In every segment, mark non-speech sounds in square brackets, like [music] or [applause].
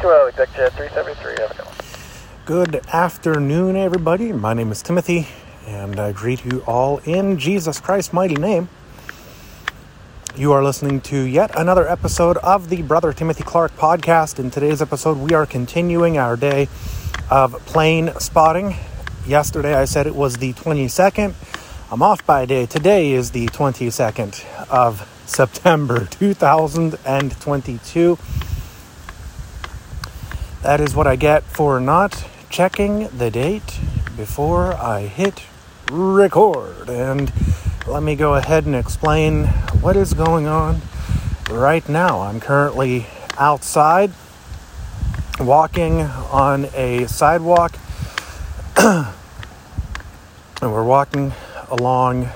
320, exec jet 373, have a good one. Good afternoon, everybody. My name is Timothy, and I greet you all in Jesus Christ's mighty name. You are listening to yet another episode of the Brother Timothy Clark podcast. In today's episode, we are continuing our day of plane spotting. Yesterday, I said it was the 22nd. I'm off by a day. Today is the 22nd of September [laughs] 2022. That is what I get for not checking the date before I hit record. And let me go ahead and explain what is going on right now. I'm currently outside walking on a sidewalk, [clears throat] and we're walking along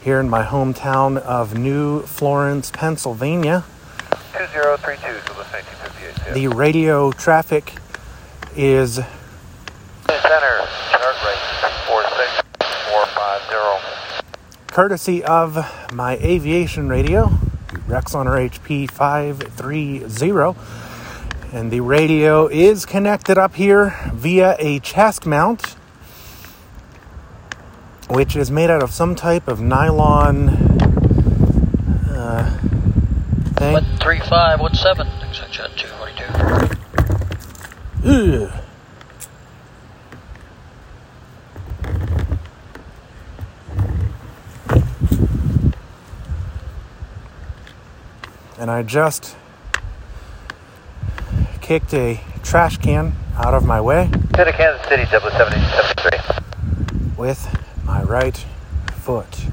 here in my hometown of New Florence, Pennsylvania. 2032, so let's say 258. The radio traffic is Center, chart rate 46450. courtesy of my aviation radio, Rexoner HP 530. And the radio is connected up here via a chest mount, which is made out of some type of nylon uh, thing. 13517, exec jet 242. Ugh. [clears throat] And I just kicked a trash can out of my way To the Kansas City, 7073. with my right foot.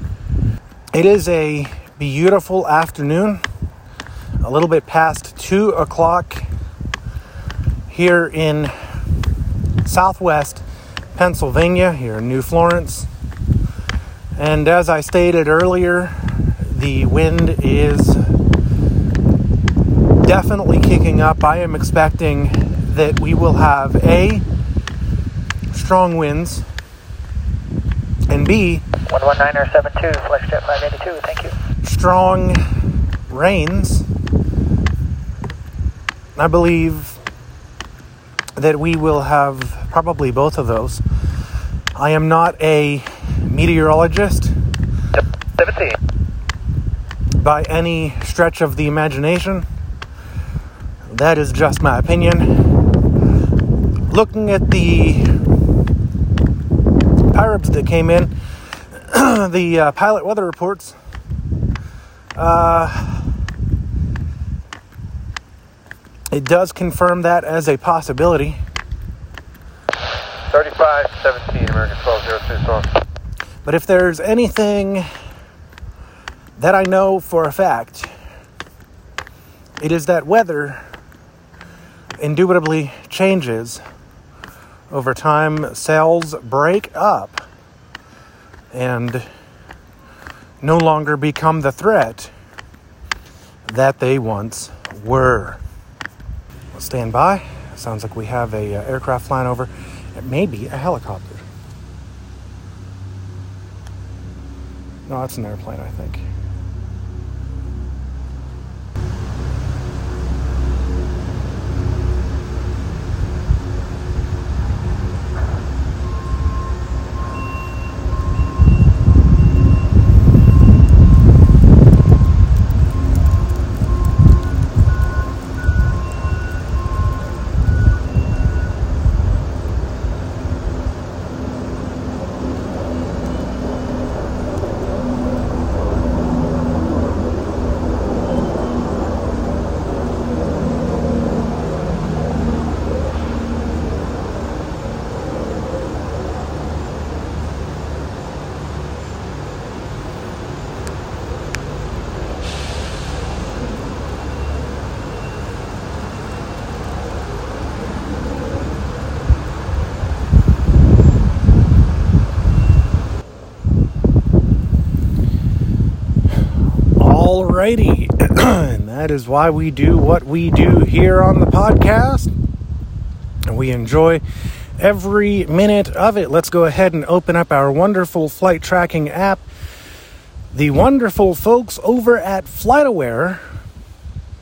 It is a beautiful afternoon, a little bit past two o'clock here in southwest Pennsylvania, here in New Florence. And as I stated earlier, the wind is definitely kicking up. I am expecting that we will have A, strong winds, and B, 11972, FlexJet 582, thank you. strong rains. I believe that we will have probably both of those. I am not a meteorologist 17. by any stretch of the imagination. That is just my opinion. Looking at the PIREPs that came in, [clears throat] the uh, pilot weather reports, uh, it does confirm that as a possibility. 3517, American 1202 storm. But if there's anything that I know for a fact, it is that weather indubitably changes over time. Cells break up and no longer become the threat that they once were. Stand by. Sounds like we have a uh, aircraft flying over. It may be a helicopter. No, that's an airplane, I think. Alrighty. [clears throat] and that is why we do what we do here on the podcast. And we enjoy every minute of it. Let's go ahead and open up our wonderful flight tracking app. The wonderful folks over at FlightAware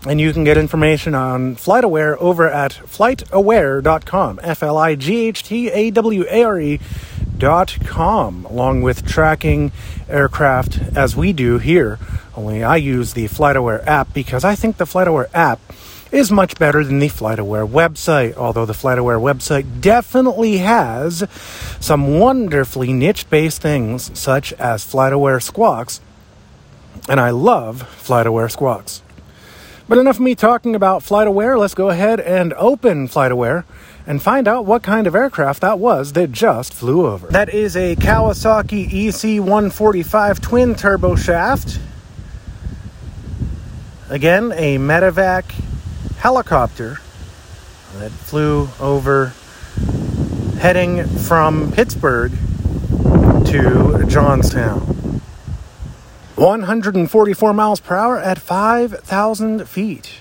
And you can get information on FlightAware over at flightaware.com. F L I G H T A W A R E dot com, along with tracking aircraft as we do here. Only I use the FlightAware app because I think the FlightAware app is much better than the FlightAware website, although the FlightAware website definitely has some wonderfully niche based things such as FlightAware squawks. And I love FlightAware squawks. But enough of me talking about FlightAware. Let's go ahead and open FlightAware and find out what kind of aircraft that was that just flew over. That is a Kawasaki EC 145 twin turbo shaft. Again, a medevac helicopter that flew over heading from Pittsburgh to Johnstown. 144 miles per hour at 5,000 feet.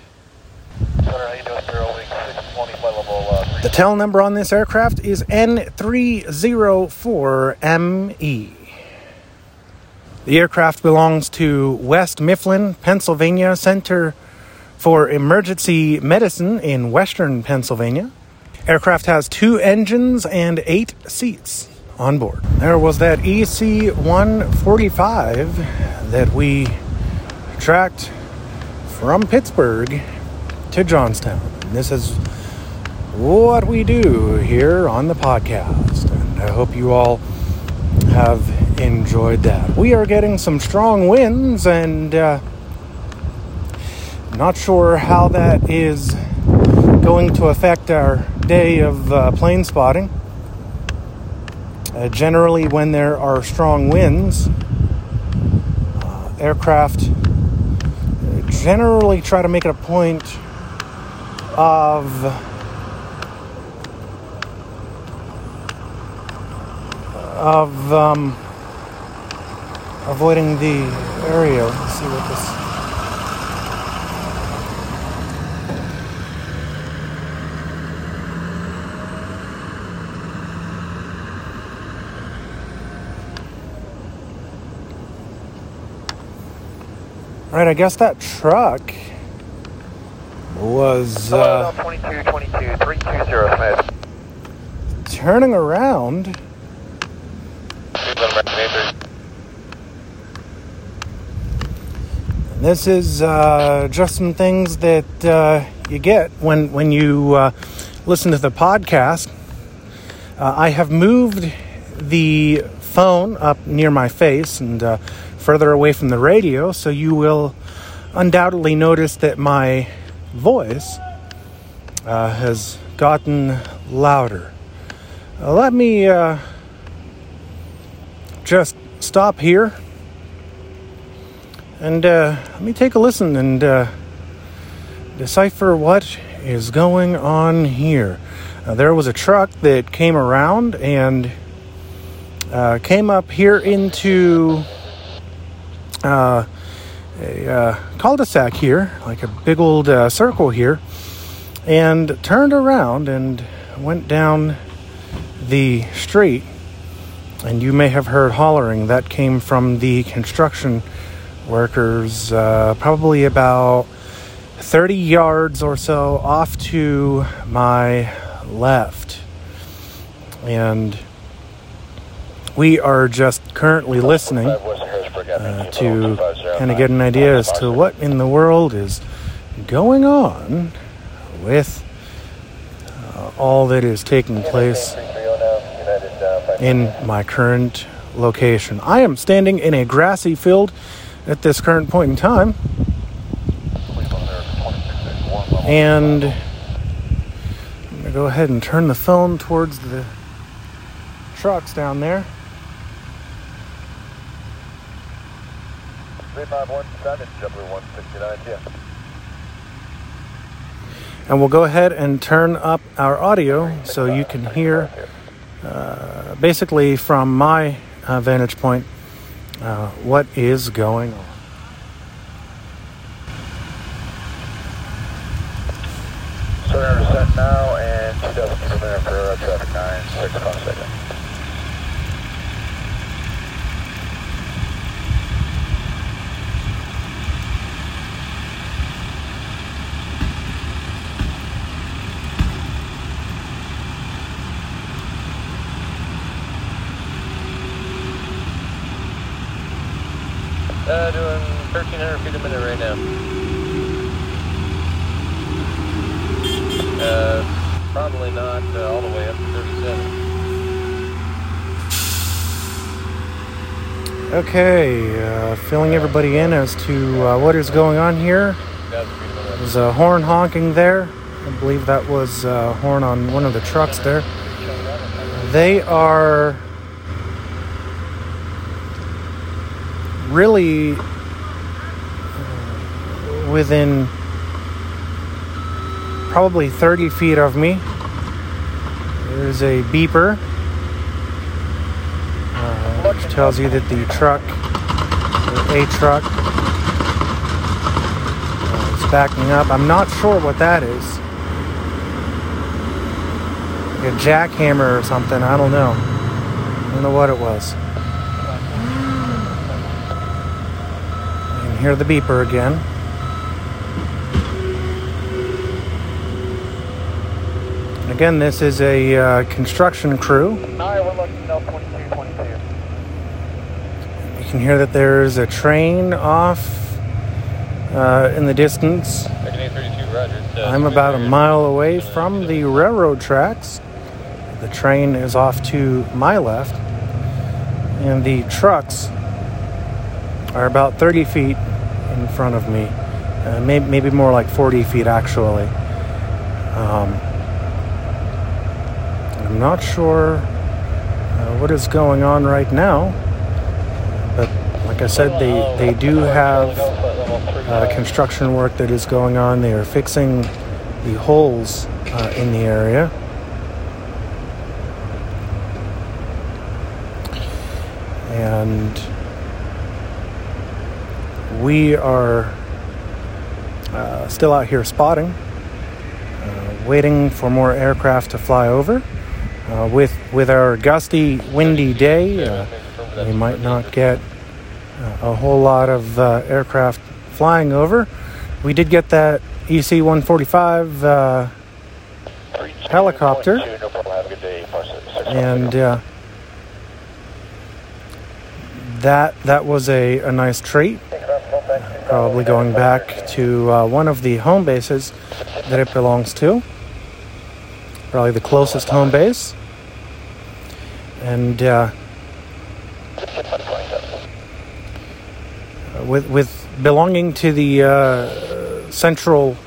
The tail number on this aircraft is N304ME. The aircraft belongs to West Mifflin, Pennsylvania Center for Emergency Medicine in Western Pennsylvania. Aircraft has two engines and eight seats on board. There was that EC 145 that we tracked from Pittsburgh to Johnstown. This is what we do here on the podcast. And I hope you all have enjoyed that. We are getting some strong winds and uh, not sure how that is going to affect our day of uh, plane spotting. Uh, generally, when there are strong winds, uh, aircraft generally try to make it a point of of um, avoiding the area. Let's see what this. All right, I guess that truck was uh, 22, 22, 320 Smith. turning around. This is uh, just some things that uh, you get when when you uh, listen to the podcast. Uh, I have moved the phone up near my face and uh, further away from the radio, so you will undoubtedly notice that my voice uh, has gotten louder. Let me just stop here and uh, let me take a listen and uh, decipher what is going on here. Uh, there was a truck that came around and uh, came up here into uh, a uh, cul-de-sac here, like a big old circle here, and turned around and went down the street. And you may have heard hollering that came from the construction workers, uh, probably about 30 yards or so off to my left. And we are just currently listening uh, to kind of get an idea as to what in the world is going on with uh, all that is taking place in my current location. I am standing in a grassy field at this current point in time. And I'm going to go ahead and turn the phone towards the trucks down there. And we'll go ahead and turn up our audio so you can hear uh, basically from my uh, vantage point uh, what is going on. Surrender descent now and 2000 per minute uh, traffic 9, 6 o'clock second. 1,500 feet a minute right now. Uh, probably not uh, all the way up to 37. Okay, uh, filling everybody in as to uh, what is going on here. 2,000 feet a minute. There's a horn honking there. I believe that was a horn on one of the trucks there. They are really within probably 30 feet of me. There's a beeper, uh, which tells you that the truck, a truck, uh, is backing up. I'm not sure what that is. Like a jackhammer or something. I don't know. I don't know what it was. You can hear the beeper again. Again, this is a uh, construction crew. Alright, we're looking at 22, 22. You can hear that there's a train off uh, in the distance. Second 832, roger. I'm about a mile away from the railroad tracks. The train is off to my left, and the trucks are about 30 feet in front of me. Uh, maybe, maybe more like 40 feet, actually. Um, I'm not sure uh, what is going on right now, but like I said, they, they do have uh, construction work that is going on. They are fixing the holes uh, in the area. And we are uh, still out here spotting, uh, waiting for more aircraft to fly over. Uh, with with our gusty, windy day, uh, we might not get uh, a whole lot of uh, aircraft flying over. We did get that EC 145 uh, helicopter. And that that was a, a nice treat. Probably going back to uh, one of the home bases that it belongs to. Probably the closest home base. And uh, with with belonging to the uh, central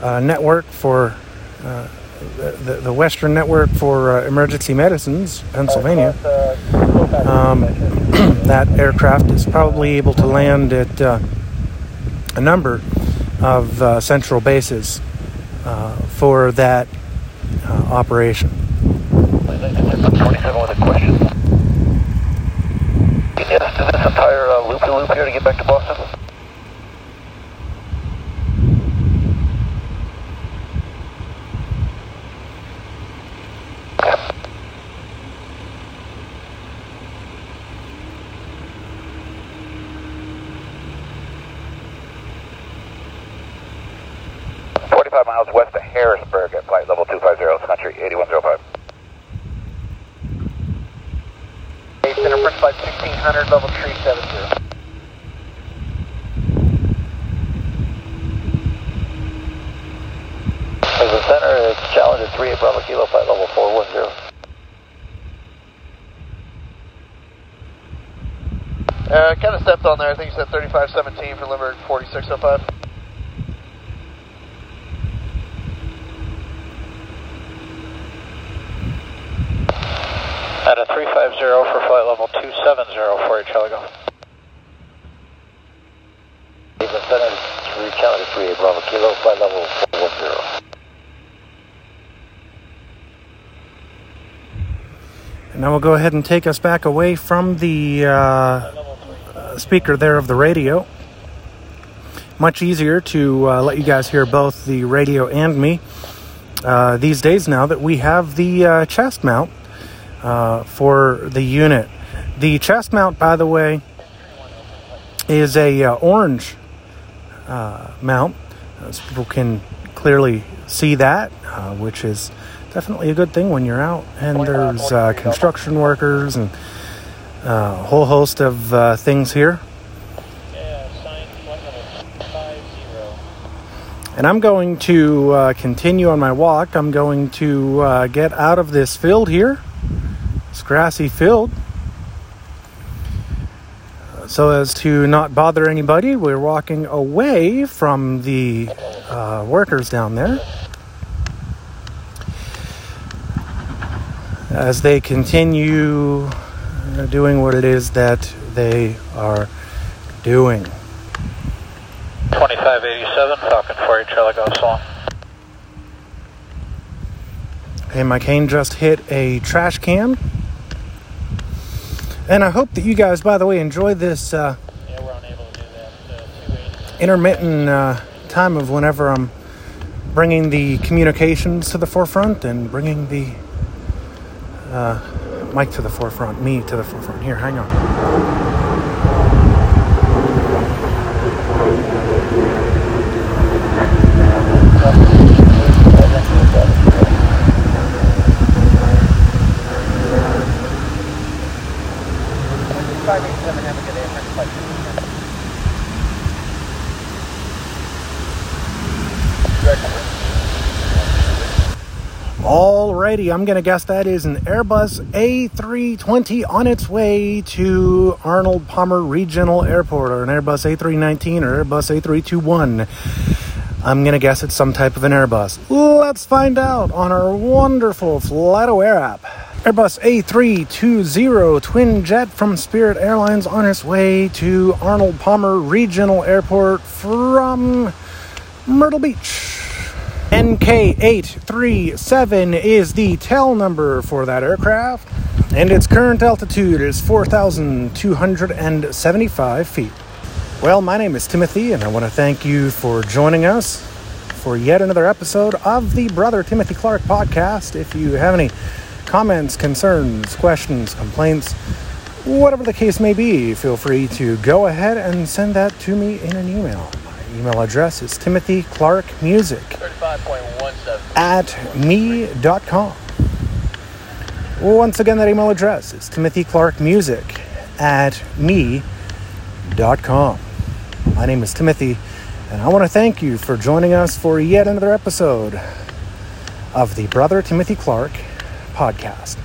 uh, network for uh, the, the Western Network for uh, Emergency Medicines, Pennsylvania, um, [clears throat] that aircraft is probably able to land at uh, a number of uh, central bases uh, for that uh, operation. 27 with question. Can you do this entire uh, loop loop here to get back to Boston? Miles west of Harrisburg at flight level two five zero, country eighty-one zero five. Center front flight 1600, level 370. As the center is Challenger 38 Bravo Kilo, flight level 410. Uh, kind of stepped on there. I think you said 3517 for Limerick 4605. At a 350 for flight level 270 for your Charlie Golf. Even center to reach out at 38 Bravo Kilo, flight level 410. And now we'll go ahead and take us back away from the uh, uh, speaker there of the radio. Much easier to uh, let you guys hear both the radio and me uh, these days now that we have the uh, chest mount uh, for the unit. The chest mount, by the way, is a orange mount, as people can clearly see that, which is definitely a good thing when you're out and there's uh, construction workers and uh, a whole host of uh, things here. And I'm going to uh, continue on my walk. I'm going to uh, get out of this field here, this grassy field, so as to not bother anybody. We're walking away from the uh, workers down there. As they continue uh, doing what it is that they are doing. 2587, Falcon 4 Charlie Golf. Hey, my cane just hit a trash can. And I hope that you guys, by the way, enjoy this uh, Yeah, we're unable to do that. Uh, intermittent uh, time of whenever I'm bringing the communications to the forefront and bringing the uh, mic to the forefront, me to the forefront. Here, hang on. Alrighty, I'm gonna guess that is an Airbus A320 on its way to Arnold Palmer Regional Airport, or an Airbus A319 or Airbus A321. I'm gonna guess it's some type of an Airbus. Let's find out on our wonderful FlightAware app. Airbus A320 twin jet from Spirit Airlines on its way to Arnold Palmer Regional Airport from Myrtle Beach. NK837 is the tail number for that aircraft, and its current altitude is 4,275 feet. Well, my name is Timothy, and I want to thank you for joining us for yet another episode of the Brother Timothy Clark podcast. If you have any comments, concerns, questions, complaints, whatever the case may be, feel free to go ahead and send that to me in an email. My email address is Timothy Clark Music 35.17. at me.com. Once again, that email address is Timothy Clark Music at me.com. My name is Timothy, and I want to thank you for joining us for yet another episode of the Brother Timothy Clark podcast.